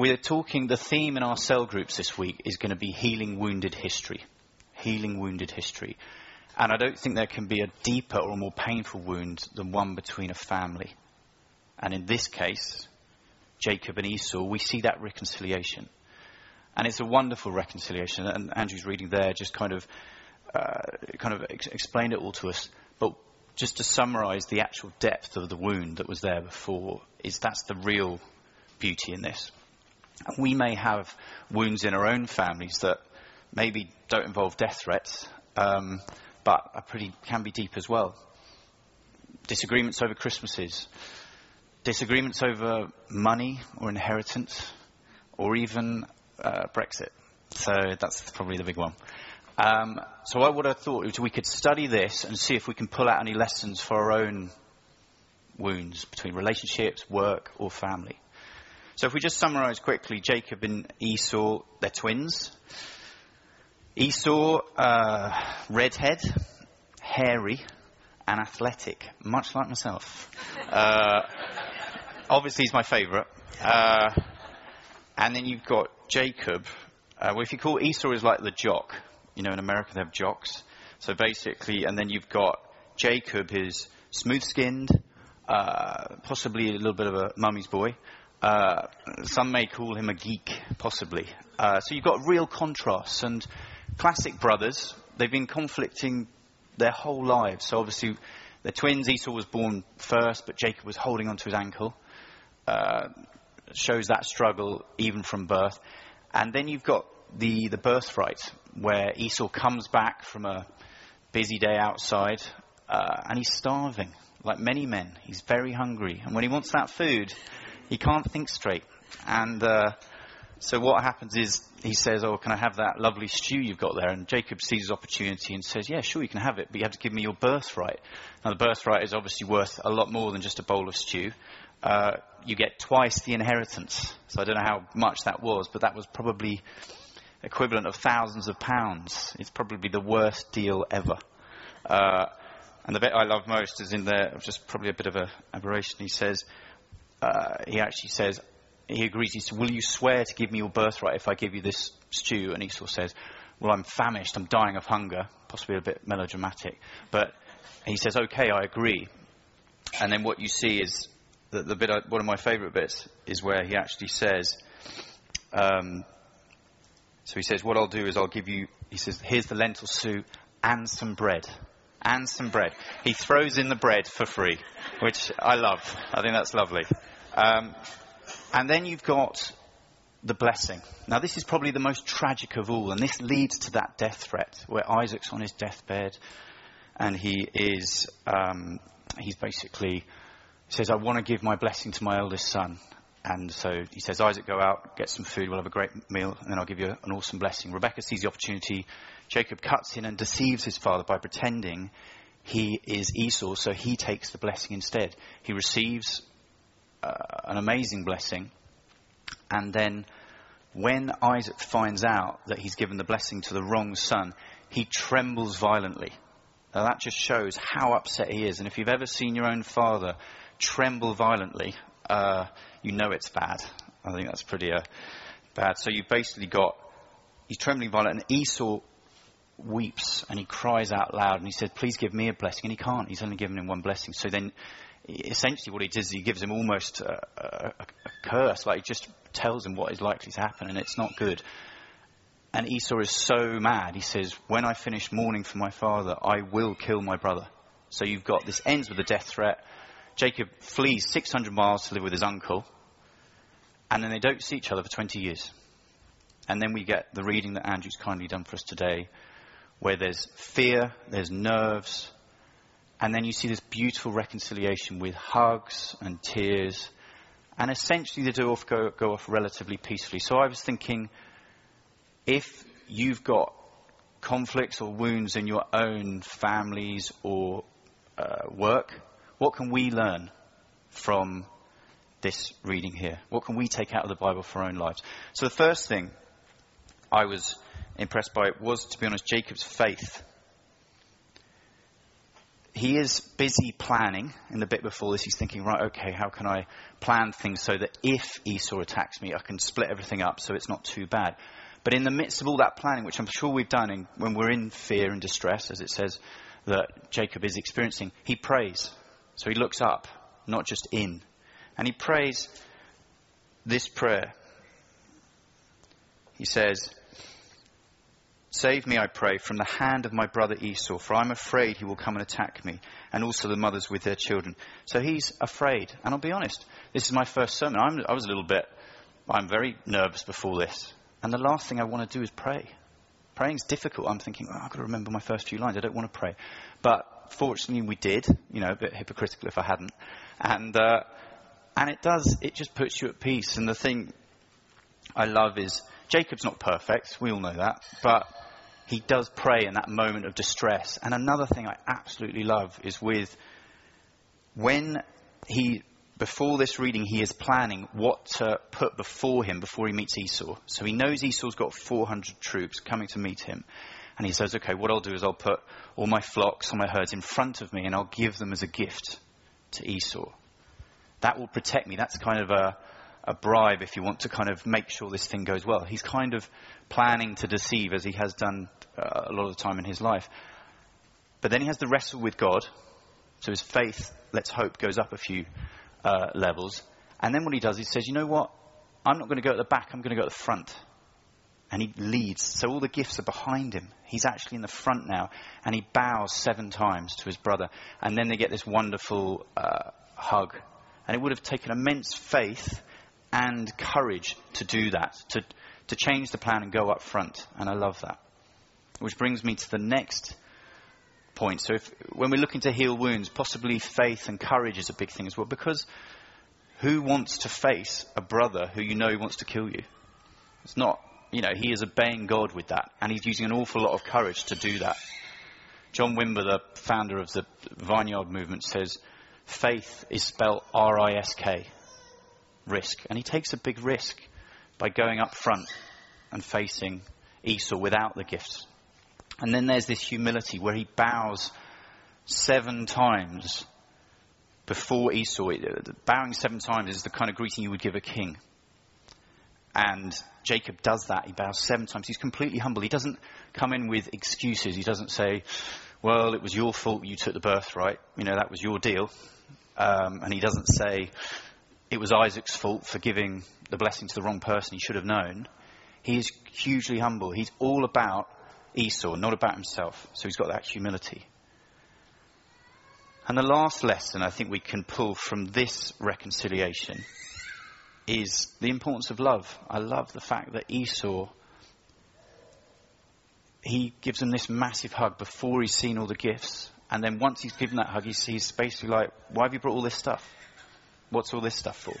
we're talking, the theme in our cell groups this week is going to be healing wounded history. Healing wounded history. And I don't think there can be a deeper or more painful wound than one between a family. And in this case, Jacob and Esau, we see that reconciliation. And it's a wonderful reconciliation. And Andrew's reading there just kind of, uh, kind of ex- explained it all to us. But just to summarize the actual depth of the wound that was there before, is that's the real beauty in this. We may have wounds in our own families that maybe don't involve death threats, um, but are pretty, can be deep as well. Disagreements over Christmases, disagreements over money or inheritance, or even uh, Brexit. So that's probably the big one. Um, so I would have thought was we could study this and see if we can pull out any lessons for our own wounds between relationships, work, or family. So if we just summarize quickly, Jacob and Esau, they're twins. Esau, uh, redhead, hairy, and athletic, much like myself. Uh, obviously, he's my favourite. Uh, and then you've got Jacob. Uh, well, if you call Esau is like the jock, you know, in America they have jocks. So basically, and then you've got Jacob, who's smooth-skinned, uh, possibly a little bit of a mummy's boy. Uh, some may call him a geek, possibly. Uh, so you've got real contrasts and classic brothers. They've been conflicting their whole lives. So obviously, they're twins. Esau was born first, but Jacob was holding onto his ankle. Uh, shows that struggle even from birth. And then you've got the, the birthright, where Esau comes back from a busy day outside, uh, and he's starving, like many men. He's very hungry. And when he wants that food, he can't think straight. And uh, so what happens is he says, Oh, can I have that lovely stew you've got there? And Jacob sees his opportunity and says, Yeah, sure, you can have it, but you have to give me your birthright. Now, the birthright is obviously worth a lot more than just a bowl of stew. Uh, you get twice the inheritance. So I don't know how much that was, but that was probably equivalent of thousands of pounds. It's probably the worst deal ever. Uh, and the bit I love most is in there, just probably a bit of an aberration. He says, he actually says, he agrees. He says, Will you swear to give me your birthright if I give you this stew? And Esau says, Well, I'm famished. I'm dying of hunger. Possibly a bit melodramatic. But he says, Okay, I agree. And then what you see is that the bit, I, one of my favourite bits is where he actually says, um, so he says, What I'll do is I'll give you, he says, Here's the lentil soup and some bread. And some bread. He throws in the bread for free, which I love. I think that's lovely. Um, and then you've got the blessing. Now, this is probably the most tragic of all, and this leads to that death threat where Isaac's on his deathbed and he is, um, he's basically, says, I want to give my blessing to my eldest son. And so he says, Isaac, go out, get some food, we'll have a great meal, and then I'll give you an awesome blessing. Rebecca sees the opportunity. Jacob cuts in and deceives his father by pretending he is Esau, so he takes the blessing instead. He receives uh, an amazing blessing. And then when Isaac finds out that he's given the blessing to the wrong son, he trembles violently. Now that just shows how upset he is. And if you've ever seen your own father tremble violently, uh, you know it's bad. I think that's pretty uh, bad. So you've basically got, he's trembling violently, and Esau weeps and he cries out loud and he says, Please give me a blessing. And he can't. He's only given him one blessing. So then essentially what he does is he gives him almost a, a, a, curse, like he just tells him what is likely to happen, and it's not good. And Esau is so mad, he says, When I finish mourning for my father, I will kill my brother. So you've got this ends with a death threat. Jacob flees 600 miles to live with his uncle, and then they don't see each other for 20 years. And then we get the reading that Andrew's kindly done for us today, where there's fear, there's nerves, and then you see this beautiful reconciliation with hugs and tears. And essentially, the do off go, go off relatively peacefully. So I was thinking, if you've got conflicts or wounds in your own families or uh, work, what can we learn from this reading here? What can we take out of the Bible for our own lives? So the first thing I was impressed by was, to be honest, Jacob's faith he is busy planning. In the bit before this, he's thinking, right, okay, how can I plan things so that if Esau attacks me, I can split everything up so it's not too bad. But in the midst of all that planning, which I'm sure we've done in, when we're in fear and distress, as it says that Jacob is experiencing, he prays. So he looks up, not just in. And he prays this prayer. He says, Save me, I pray, from the hand of my brother Esau, for I'm afraid he will come and attack me, and also the mothers with their children. So he's afraid. And I'll be honest, this is my first sermon. I'm, i was a little bit, I'm very nervous before this. And the last thing I want to do is pray. Praying's difficult. I'm thinking, oh, I've got to remember my first few lines. I don't want to pray. But fortunately, we did. You know, a bit hypocritical if I hadn't. And, uh, and it does, it just puts you at peace. And the thing I love is, Jacob's not perfect. We all know that. But he does pray in that moment of distress. And another thing I absolutely love is with, when he before this reading, he is planning what to put before him before he meets Esau. So he knows Esau's got 400 troops coming to meet him. And he says, okay, what I'll do is I'll put all my flocks, all my herds in front of me and I'll give them as a gift to Esau. That will protect me. That's kind of a, a bribe if you want to kind of make sure this thing goes well. He's kind of planning to deceive as he has done uh, a lot of the time in his life. But then he has to wrestle with God. So his faith, let's hope, goes up a few uh, levels. And then what he does, he says, you know what? I'm not going to go at the back, I'm going to go at the front. And he leads. So all the gifts are behind him. He's actually in the front now. And he bows seven times to his brother. And then they get this wonderful uh, hug. And it would have taken immense faith and courage to do that, to, to change the plan and go up front. And I love that. Which brings me to the next point. So if, when we're looking to heal wounds, possibly faith and courage is a big thing as well. Because who wants to face a brother who you know wants to kill you? It's not, you know, he is obeying God with that. And he's using an awful lot of courage to do that. John Wimber, the founder of the Vineyard movement, says faith is spelled R-I-S-K, risk. And he takes a big risk by going up front and facing Esau without the gifts. And then there's this humility where he bows seven times before Esau. Bowing seven times is the kind of greeting you would give a king. And Jacob does that. He bows seven times. He's completely humble. He doesn't come in with excuses. He doesn't say, well, it was your fault you took the birthright. You know, that was your deal. Um, and he doesn't say, it was Isaac's fault for giving the blessing to the wrong person. He should have known. He is hugely humble. He's all about Esau, not about himself. So he's got that humility. And the last lesson I think we can pull from this reconciliation is the importance of love. I love the fact that Esau, he gives him this massive hug before he's seen all the gifts. And then once he's given that hug, he sees basically like, why have you brought all this stuff? What's all this stuff for?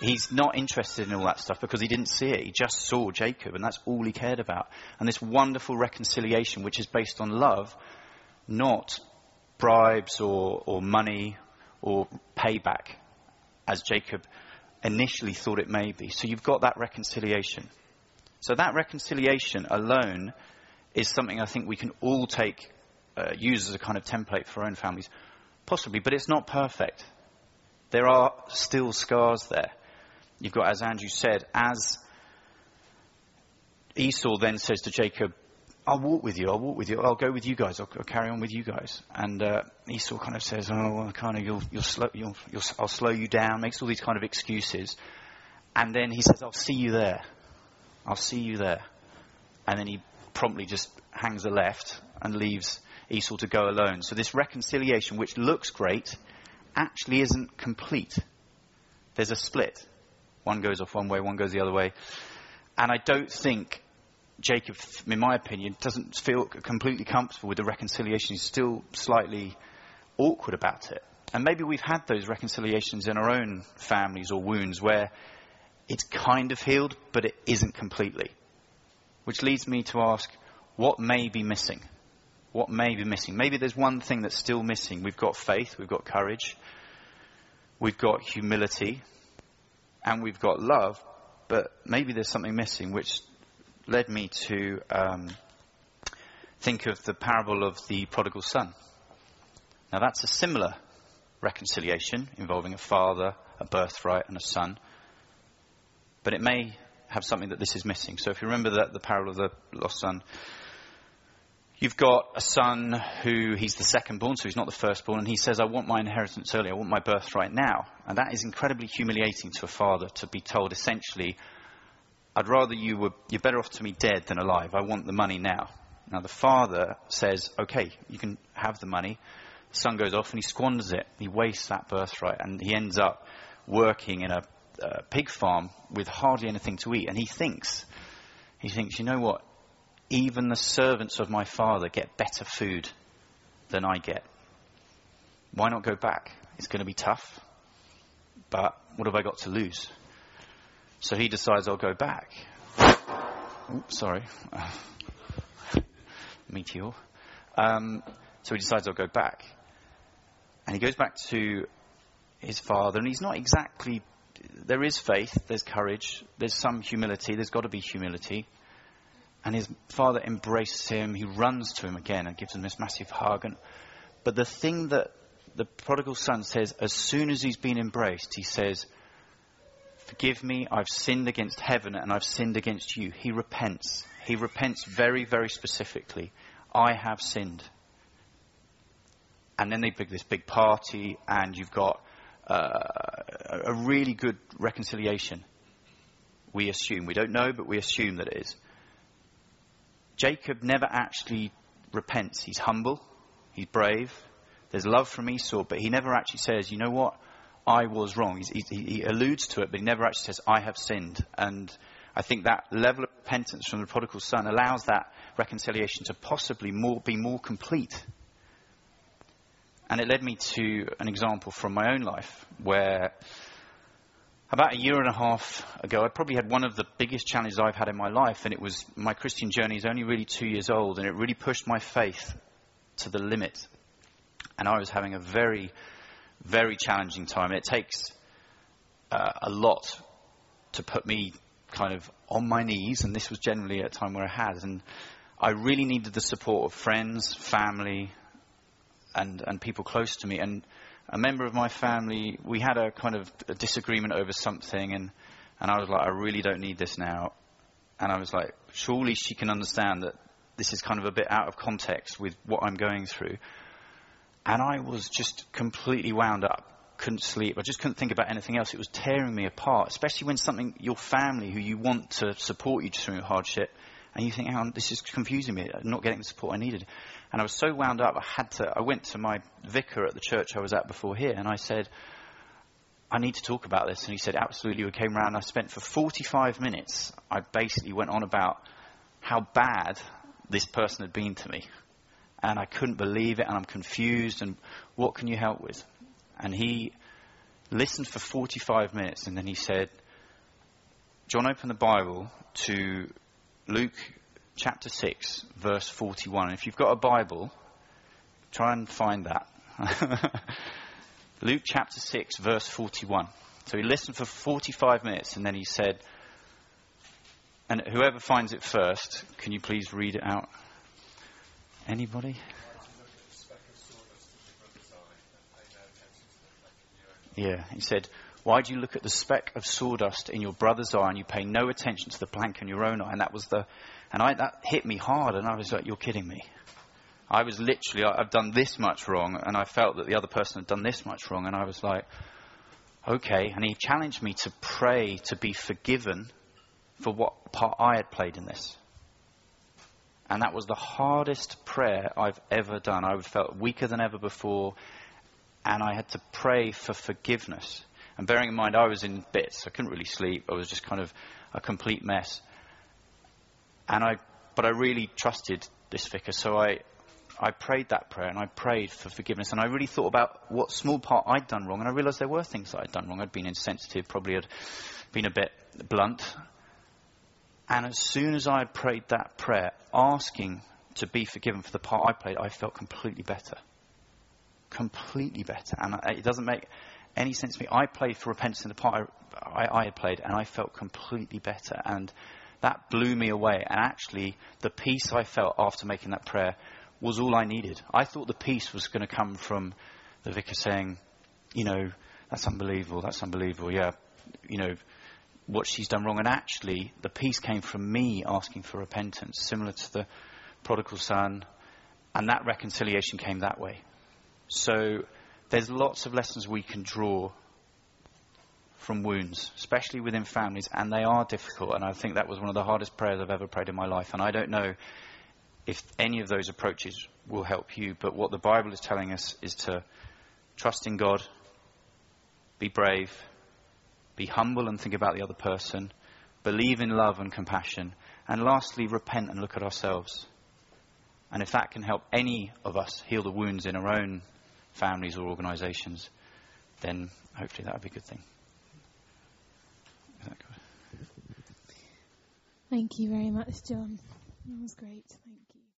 He's not interested in all that stuff because he didn't see it. He just saw Jacob, and that's all he cared about. And this wonderful reconciliation, which is based on love, not bribes or, or money or payback, as Jacob initially thought it may be. So you've got that reconciliation. So that reconciliation alone is something I think we can all take, uh, use as a kind of template for our own families. Possibly, but it's not perfect. There are still scars there. You've got, as Andrew said, as Esau then says to Jacob, I'll walk with you, I'll walk with you, I'll go with you guys, I'll, I'll carry on with you guys. And uh, Esau kind of says, oh, well, kind of, you'll, you'll slow, you'll, you'll, I'll slow you down, makes all these kind of excuses. And then he says, I'll see you there. I'll see you there. And then he promptly just hangs a left and leaves Esau to go alone. So this reconciliation, which looks great, actually isn't complete. There's a split. One goes off one way, one goes the other way. And I don't think Jacob, in my opinion, doesn't feel completely comfortable with the reconciliation. He's still slightly awkward about it. And maybe we've had those reconciliations in our own families or wounds where it's kind of healed, but it isn't completely. Which leads me to ask, what may be missing? What may be missing? Maybe there's one thing that's still missing. We've got faith, we've got courage, we've got humility, and we've got love, but maybe there's something missing, which led me to um, think of the parable of the prodigal son. Now that's a similar reconciliation involving a father, a birthright, and a son. But it may have something that this is missing. So if you remember that the parable of the lost son, you've got a son who he's the second born, so he's not the firstborn, and he says, I want my inheritance early, I want my birthright now. And that is incredibly humiliating to a father to be told essentially, I'd rather you were, you're better off to me dead than alive. I want the money now. Now the father says, okay, you can have the money. The son goes off and he squanders it. He wastes that birthright and he ends up working in a, a pig farm with hardly anything to eat. And he thinks, he thinks, you know what? Even the servants of my father get better food than I get. Why not go back? It's going to be tough, but what have I got to lose? So he decides I'll go back. Oops, sorry. Meteor. Um, so he decides I'll go back. And he goes back to his father, and he's not exactly. There is faith, there's courage, there's some humility, there's got to be humility. And his father embraces him, he runs to him again and gives him this massive hug. And, but the thing that the prodigal son says, as soon as he's been embraced, he says, Forgive me, I've sinned against heaven and I've sinned against you. He repents. He repents very, very specifically. I have sinned. And then they pick this big party, and you've got uh, a really good reconciliation. We assume. We don't know, but we assume that it is. Jacob never actually repents. He's humble, he's brave. There's love from Esau, but he never actually says, you know what? I was wrong. He, he, he alludes to it, but he never actually says, I have sinned. And I think that level of repentance from the prodigal son allows that reconciliation to possibly more, be more complete. And it led me to an example from my own life where about a year and a half ago, I probably had one of the biggest challenges I've had in my life, and it was my Christian journey is only really two years old, and it really pushed my faith to the limit. And I was having a very, very challenging time. It takes uh, a lot to put me kind of on my knees, and this was generally a time where I had, and I really needed the support of friends, family, and and people close to me. And a member of my family, we had a kind of a disagreement over something, and and I was like, I really don't need this now. And I was like, surely she can understand that this is kind of a bit out of context with what I'm going through. And I was just completely wound up couldn't sleep. I just couldn't think about anything else. It was tearing me apart, especially when something, your family, who you want to support you through hardship, and you think, hang on, this is confusing me. I'm not getting the support I needed. And I was so wound up, I had to, I went to my vicar at the church I was at before here, and I said, I need to talk about this. And he said, absolutely. We came around. I spent for 45 minutes, I basically went on about how bad this person had been to me. And I couldn't believe it, and I'm confused, and what can you help with? And he listened for 45 minutes and then he said, John, open the Bible to Luke chapter 6, verse 41. If you've got a Bible, try and find that. Luke chapter 6, verse 41. So he listened for 45 minutes and then he said, and whoever finds it first, can you please read it out? Anybody? Yeah, he said, Why do you look at the speck of sawdust in your brother's eye and you pay no attention to the plank in your own eye? And that was the, and I, that hit me hard and I was like, You're kidding me. I was literally, I've done this much wrong and I felt that the other person had done this much wrong and I was like, Okay. And he challenged me to pray to be forgiven for what part I had played in this. And that was the hardest prayer I've ever done. I felt weaker than ever before and I had to pray for forgiveness. And bearing in mind, I was in bits. I couldn't really sleep. I was just kind of a complete mess. And I, but I really trusted this vicar. So I, I prayed that prayer and I prayed for forgiveness. And I really thought about what small part I'd done wrong. And I realized there were things that I'd done wrong. I'd been insensitive, probably had been a bit blunt. And as soon as I had prayed that prayer, asking to be forgiven for the part I played, I felt completely better completely better. And it doesn't make any sense to me. I played for repentance in the part I, I, I had played, and I felt completely better. And that blew me away. And actually, the peace I felt after making that prayer was all I needed. I thought the peace was going to come from the vicar saying, you know, that's unbelievable, that's unbelievable, yeah, you know, what she's done wrong. And actually, the peace came from me asking for repentance, similar to the prodigal son, and that reconciliation came that way. So there's lots of lessons we can draw from wounds, especially within families, and they are difficult. And I think that was one of the hardest prayers I've ever prayed in my life. And I don't know if any of those approaches will help you, but what the Bible is telling us is to trust in God, be brave, be humble and think about the other person, believe in love and compassion, and lastly, repent and look at ourselves. And if that can help any of us heal the wounds in our own families or organizations, then hopefully that would be a good thing. Thank you very much, John. That was great. Thank you.